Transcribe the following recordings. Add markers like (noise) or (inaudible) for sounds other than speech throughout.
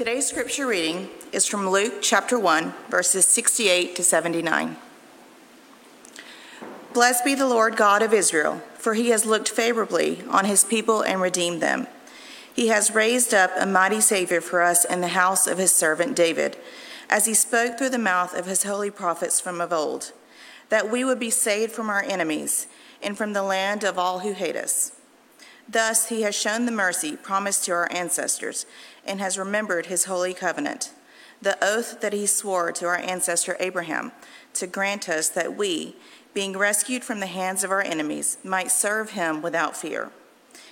Today's scripture reading is from Luke chapter 1, verses 68 to 79. Blessed be the Lord God of Israel, for he has looked favorably on his people and redeemed them. He has raised up a mighty Savior for us in the house of his servant David, as he spoke through the mouth of his holy prophets from of old, that we would be saved from our enemies and from the land of all who hate us. Thus he has shown the mercy promised to our ancestors and has remembered his holy covenant, the oath that he swore to our ancestor Abraham to grant us that we, being rescued from the hands of our enemies, might serve him without fear,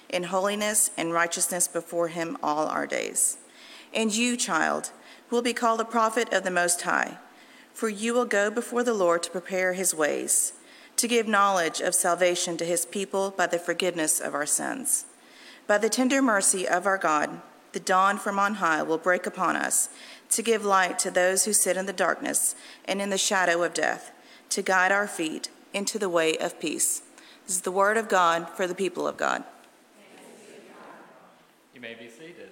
in holiness and righteousness before him all our days. And you, child, will be called a prophet of the Most High, for you will go before the Lord to prepare his ways to give knowledge of salvation to his people by the forgiveness of our sins. By the tender mercy of our God, the dawn from on high will break upon us to give light to those who sit in the darkness and in the shadow of death, to guide our feet into the way of peace. This is the word of God for the people of God. You may be seated.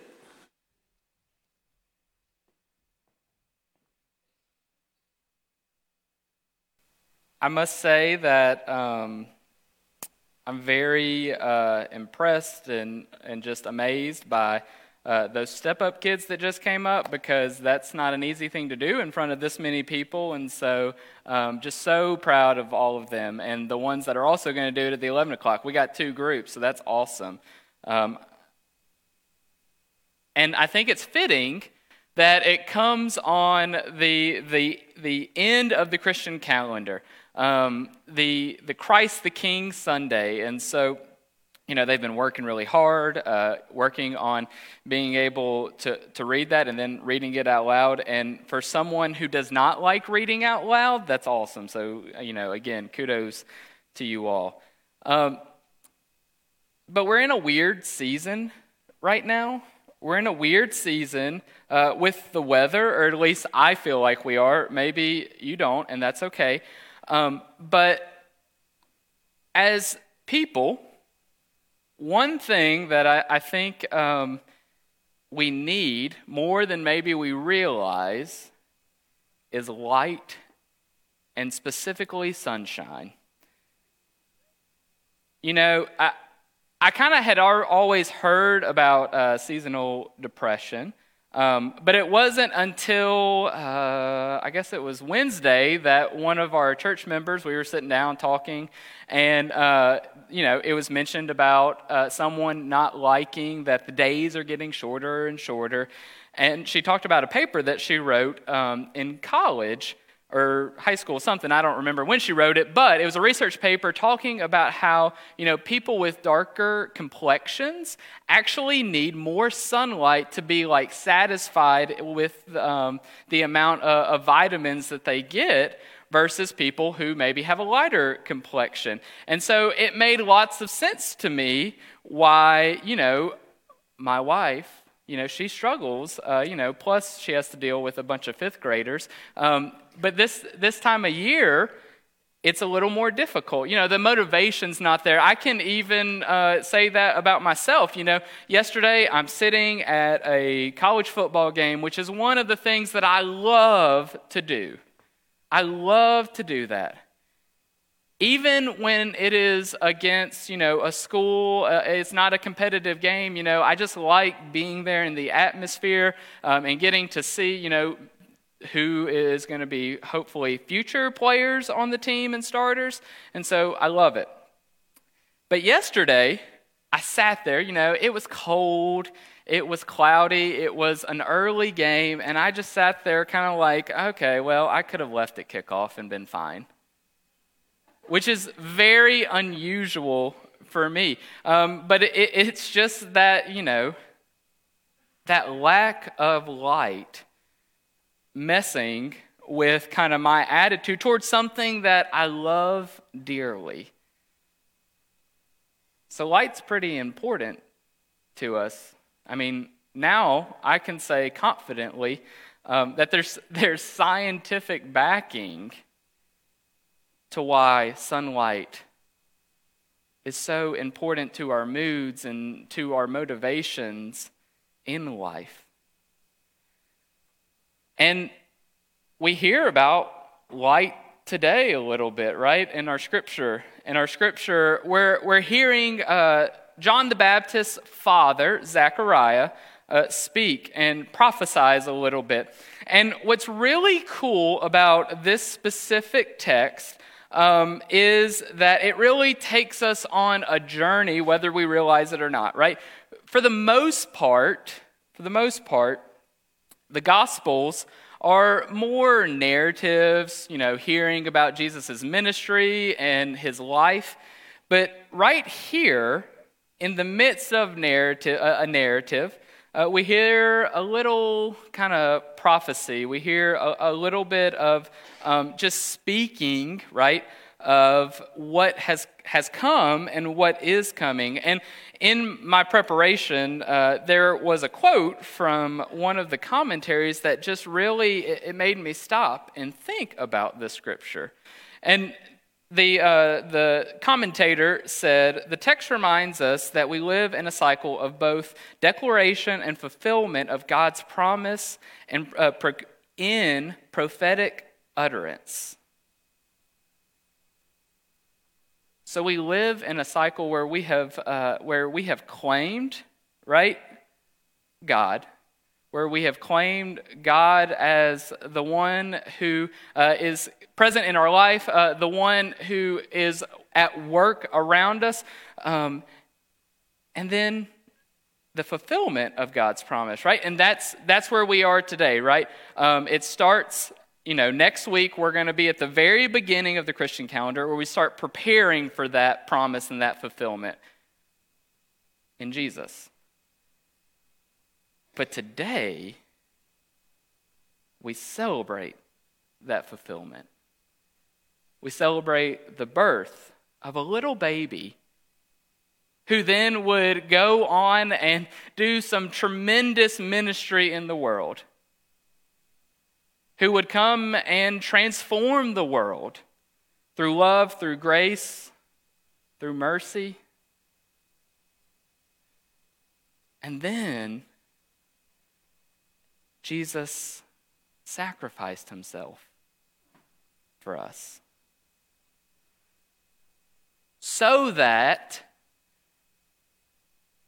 I must say that um, I'm very uh, impressed and, and just amazed by uh, those step up kids that just came up because that's not an easy thing to do in front of this many people. And so, um, just so proud of all of them and the ones that are also going to do it at the 11 o'clock. We got two groups, so that's awesome. Um, and I think it's fitting that it comes on the, the, the end of the Christian calendar um, the, the Christ the King Sunday. And so, you know, they've been working really hard, uh, working on being able to, to read that and then reading it out loud. And for someone who does not like reading out loud, that's awesome. So, you know, again, kudos to you all. Um, but we're in a weird season right now. We're in a weird season uh, with the weather, or at least I feel like we are. Maybe you don't, and that's okay. Um, but as people, one thing that I, I think um, we need more than maybe we realize is light and specifically sunshine. You know, I, I kind of had always heard about uh, seasonal depression. Um, but it wasn't until, uh, I guess it was Wednesday, that one of our church members, we were sitting down talking, and, uh, you know, it was mentioned about uh, someone not liking that the days are getting shorter and shorter. And she talked about a paper that she wrote um, in college or high school, something. I don't remember when she wrote it, but it was a research paper talking about how, you know, people with darker complexions actually need more sunlight to be like satisfied with um, the amount of, of vitamins that they get versus people who maybe have a lighter complexion. And so it made lots of sense to me why, you know, my wife you know she struggles uh, you know plus she has to deal with a bunch of fifth graders. Um, but this this time of year it's a little more difficult. You know the motivation's not there. I can even uh, say that about myself. You know yesterday i'm sitting at a college football game which is one of the things that i love to do. I love to do that even when it is against you know a school uh, it's not a competitive game you know i just like being there in the atmosphere um, and getting to see you know who is going to be hopefully future players on the team and starters and so i love it. But yesterday i sat there you know it was cold it was cloudy it was an early game and i just sat there kind of like okay well i could have left at kickoff and been fine which is very unusual for me. Um, but it, it's just that, you know, that lack of light messing with kind of my attitude towards something that I love dearly. So, light's pretty important to us. I mean, now I can say confidently um, that there's, (laughs) there's scientific backing to why sunlight is so important to our moods and to our motivations in life. And we hear about light today a little bit, right, in our scripture. In our scripture, we're, we're hearing uh, John the Baptist's father, Zechariah, uh, speak and prophesize a little bit. And what's really cool about this specific text um, is that it really takes us on a journey, whether we realize it or not, right? For the most part, for the most part, the Gospels are more narratives, you know, hearing about Jesus' ministry and his life. But right here, in the midst of narrative, a narrative, uh, we hear a little kind of prophecy. We hear a, a little bit of um, just speaking, right, of what has, has come and what is coming. And in my preparation, uh, there was a quote from one of the commentaries that just really it, it made me stop and think about the scripture. And the, uh, the commentator said the text reminds us that we live in a cycle of both declaration and fulfillment of God's promise and uh, in prophetic utterance. So we live in a cycle where we have, uh, where we have claimed, right, God, where we have claimed God as the one who uh, is present in our life, uh, the one who is at work around us, um, and then the fulfillment of God's promise, right? And that's that's where we are today, right? Um, it starts. You know, next week we're going to be at the very beginning of the Christian calendar where we start preparing for that promise and that fulfillment in Jesus. But today, we celebrate that fulfillment. We celebrate the birth of a little baby who then would go on and do some tremendous ministry in the world, who would come and transform the world through love, through grace, through mercy. And then Jesus sacrificed himself for us so that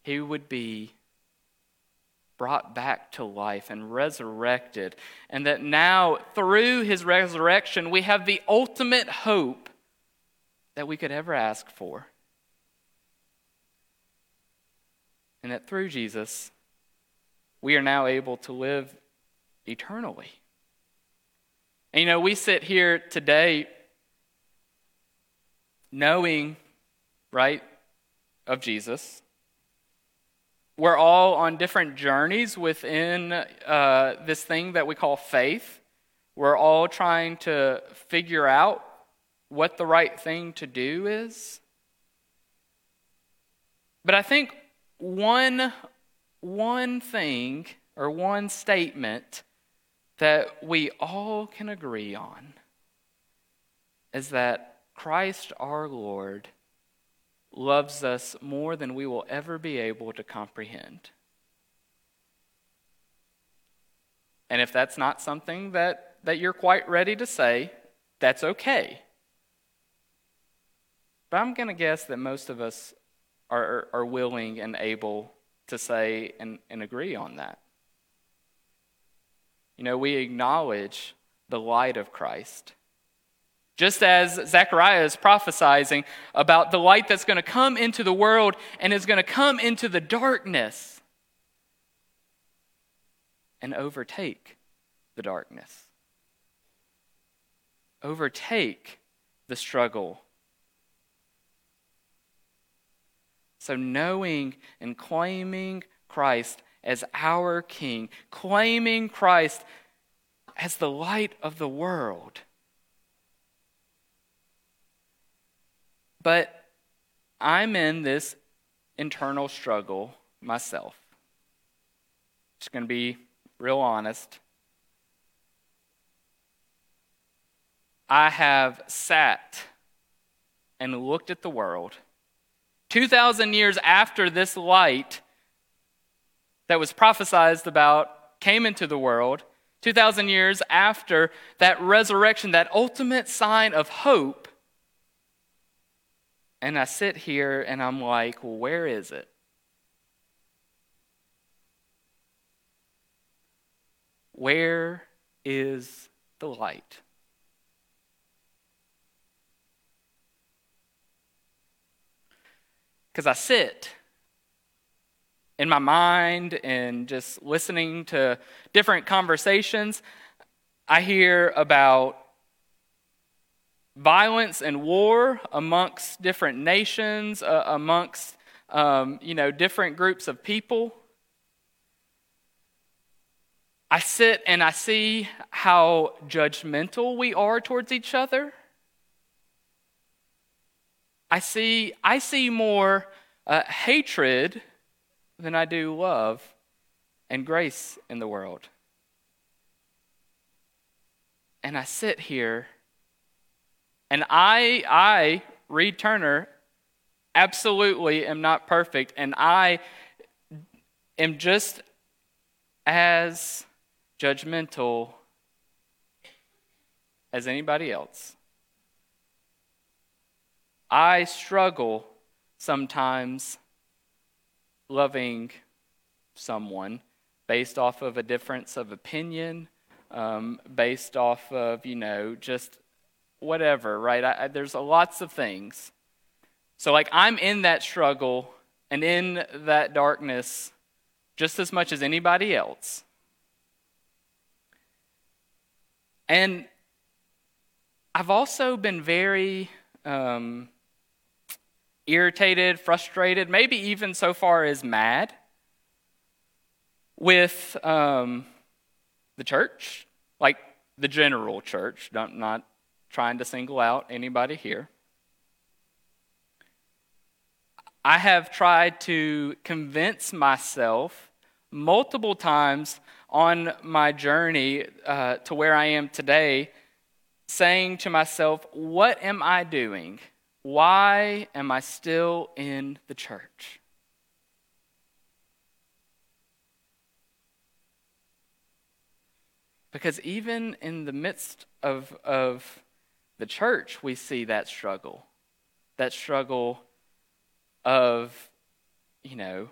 he would be brought back to life and resurrected, and that now, through his resurrection, we have the ultimate hope that we could ever ask for. And that through Jesus, we are now able to live eternally. And you know, we sit here today knowing, right, of Jesus. We're all on different journeys within uh, this thing that we call faith. We're all trying to figure out what the right thing to do is. But I think one, one thing or one statement that we all can agree on is that Christ our Lord loves us more than we will ever be able to comprehend. And if that's not something that, that you're quite ready to say, that's okay. But I'm going to guess that most of us are, are willing and able to say and, and agree on that. You know, we acknowledge the light of Christ. Just as Zechariah is prophesying about the light that's going to come into the world and is going to come into the darkness and overtake the darkness, overtake the struggle. So, knowing and claiming Christ as our King, claiming Christ as the light of the world. But I'm in this internal struggle myself. Just going to be real honest. I have sat and looked at the world 2,000 years after this light that was prophesied about came into the world, 2,000 years after that resurrection, that ultimate sign of hope. And I sit here and I'm like, well, where is it? Where is the light? Because I sit in my mind and just listening to different conversations, I hear about violence and war amongst different nations, uh, amongst um, you know different groups of people. I sit and I see how judgmental we are towards each other. I see, I see more uh, hatred than I do love and grace in the world. And I sit here and I, I, Reed Turner, absolutely am not perfect, and I am just as judgmental as anybody else. I struggle sometimes loving someone based off of a difference of opinion, um, based off of, you know, just whatever, right? I, I, there's lots of things. So, like, I'm in that struggle and in that darkness just as much as anybody else. And I've also been very um, irritated, frustrated, maybe even so far as mad with um, the church, like the general church, not, not trying to single out anybody here. I have tried to convince myself multiple times on my journey uh, to where I am today, saying to myself, What am I doing? Why am I still in the church? Because even in the midst of, of the church, we see that struggle. That struggle of, you know,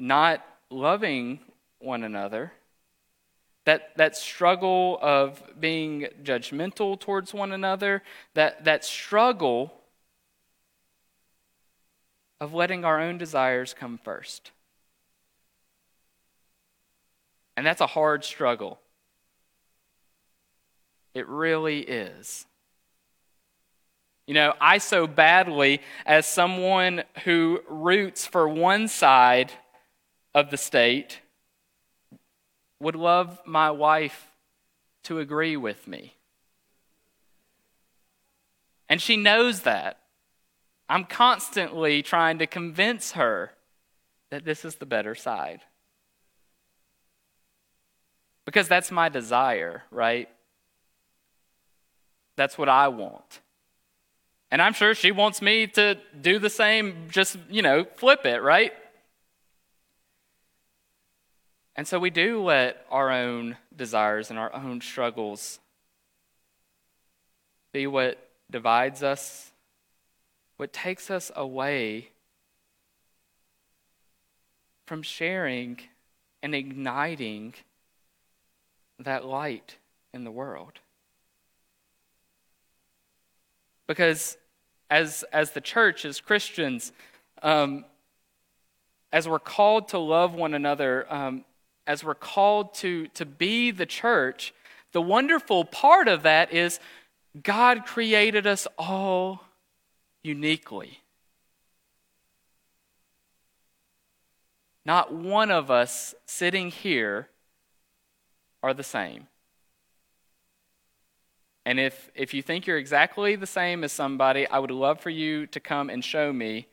not loving one another. That, that struggle of being judgmental towards one another, that, that struggle of letting our own desires come first. And that's a hard struggle. It really is. You know, I so badly, as someone who roots for one side of the state, would love my wife to agree with me. And she knows that. I'm constantly trying to convince her that this is the better side. Because that's my desire, right? That's what I want. And I'm sure she wants me to do the same, just, you know, flip it, right? And so we do let our own desires and our own struggles be what divides us what takes us away from sharing and igniting that light in the world. Because as, as the church, as Christians, um, as we're called to love one another, um, as we're called to, to be the church, the wonderful part of that is God created us all uniquely. Not one of us sitting here are the same. And if, if you think you're exactly the same as somebody, I would love for you to come and show me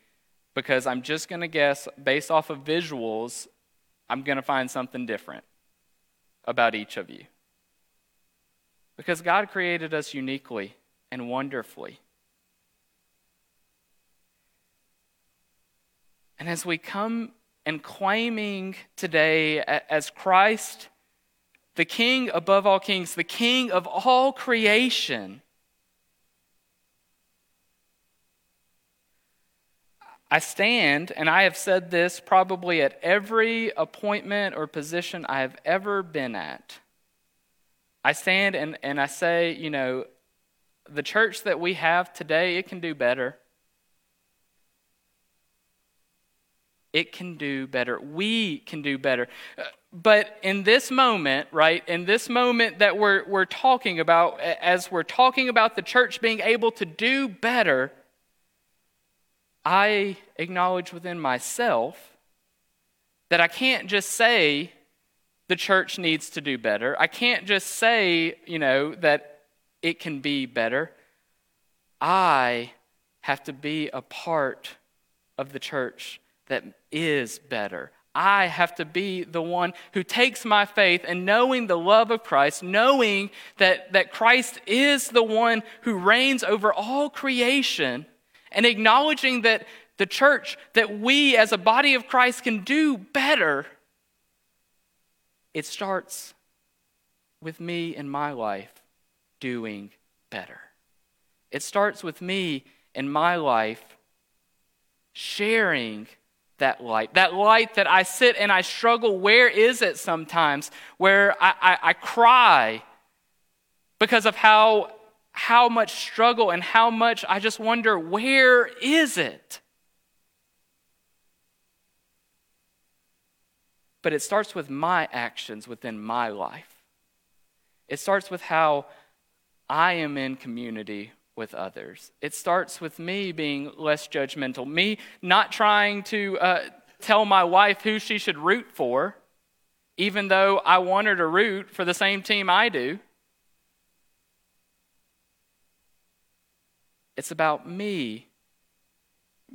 because I'm just going to guess, based off of visuals, I'm going to find something different about each of you. Because God created us uniquely and wonderfully. And as we come and claiming today as Christ, the king above all kings, the king of all creation. I stand, and I have said this probably at every appointment or position I have ever been at. I stand and, and I say, you know, the church that we have today, it can do better. It can do better. We can do better. Uh, but in this moment, right, in this moment that we're, we're talking about, as we're talking about the church being able to do better, I acknowledge within myself that I can't just say the church needs to do better. I can't just say, you know, that it can be better. I have to be a part of the church that is better. I have to be the one who takes my faith and knowing the love of Christ, knowing that, that Christ is the one who reigns over all creation and acknowledging that the church, that we as a body of Christ can do better, it starts with me in my life doing better. It starts with me in my life sharing that light. That light that I sit and I struggle. Where is it sometimes? Where I, I, I cry because of how how much struggle and how much I just wonder, where is it? But it starts with my actions within my life. It starts with how I am in community with others. It starts with me being less judgmental, me not trying to uh, tell my wife who she should root for, even though I want her to root for the same team I do. It's about me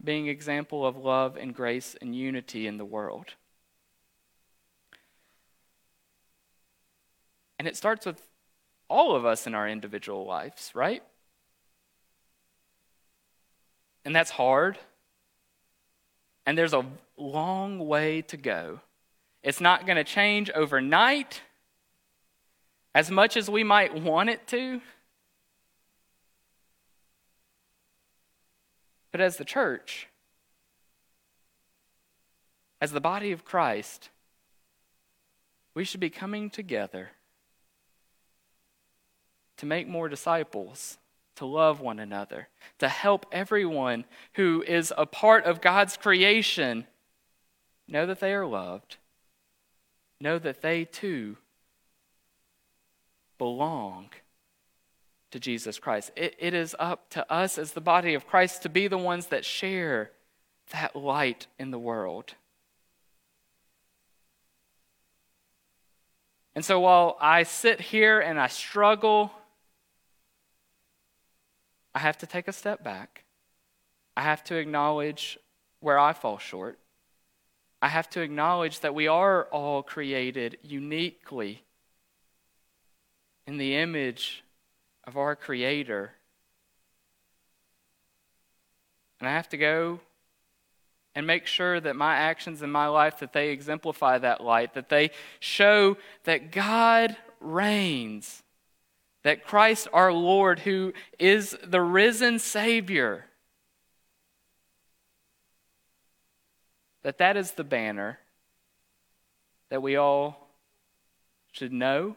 being example of love and grace and unity in the world. And it starts with all of us in our individual lives, right? And that's hard. And there's a long way to go. It's not going to change overnight as much as we might want it to. But as the church, as the body of Christ, we should be coming together to make more disciples, to love one another, to help everyone who is a part of God's creation know that they are loved, know that they too belong to Jesus Christ. It, it is up to us as the body of Christ to be the ones that share that light in the world. And so while I sit here and I struggle, I have to take a step back. I have to acknowledge where I fall short. I have to acknowledge that we are all created uniquely in the image of our Creator. And I have to go and make sure that my actions in my life that they exemplify that light, that they show that God reigns, that Christ our Lord who is the risen savior that that is the banner that we all should know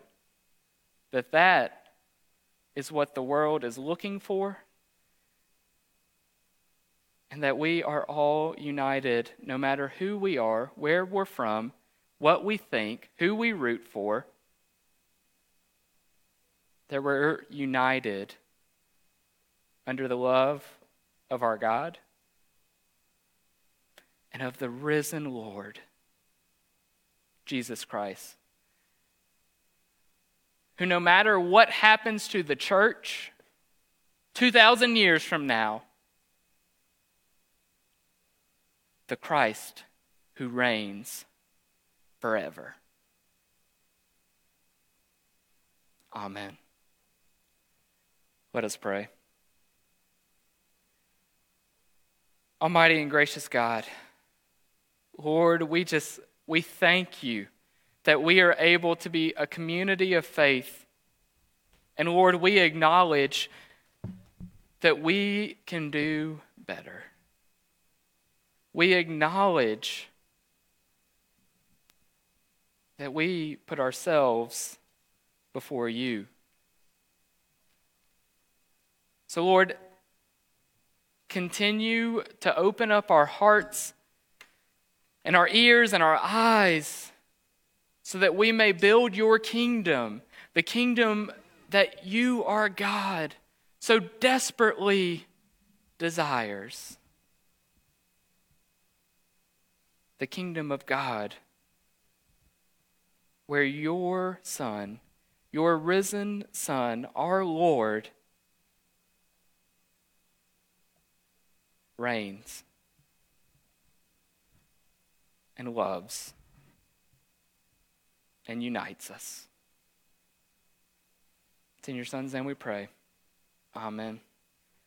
that that is what the world is looking for, and that we are all united, no matter who we are, where we're from, what we think, who we root for, that we're united under the love of our God and of the risen Lord, Jesus Christ who, no matter what happens to the church 2,000 years from now, the Christ who reigns forever. Amen. Let us pray. Almighty and gracious God, Lord, we just we thank you that we are able to be a community of faith. And Lord, we acknowledge that we can do better. We acknowledge that we put ourselves before you. So, Lord, continue to open up our hearts and our ears and our eyes so that we may build your kingdom, the kingdom that you, our God, so desperately desires. The kingdom of God, where your Son, your risen Son, our Lord, reigns and loves and unites us. It's in your Son's name we pray. Amen.